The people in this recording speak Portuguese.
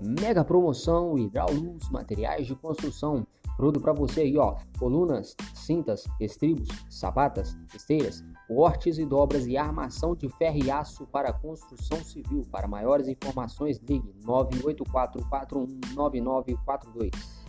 Mega promoção Hidraluz, materiais de construção. Produto para você aí, ó. Colunas, cintas, estribos, sapatas, esteiras, cortes e dobras e armação de ferro e aço para construção civil. Para maiores informações, ligue 984419942.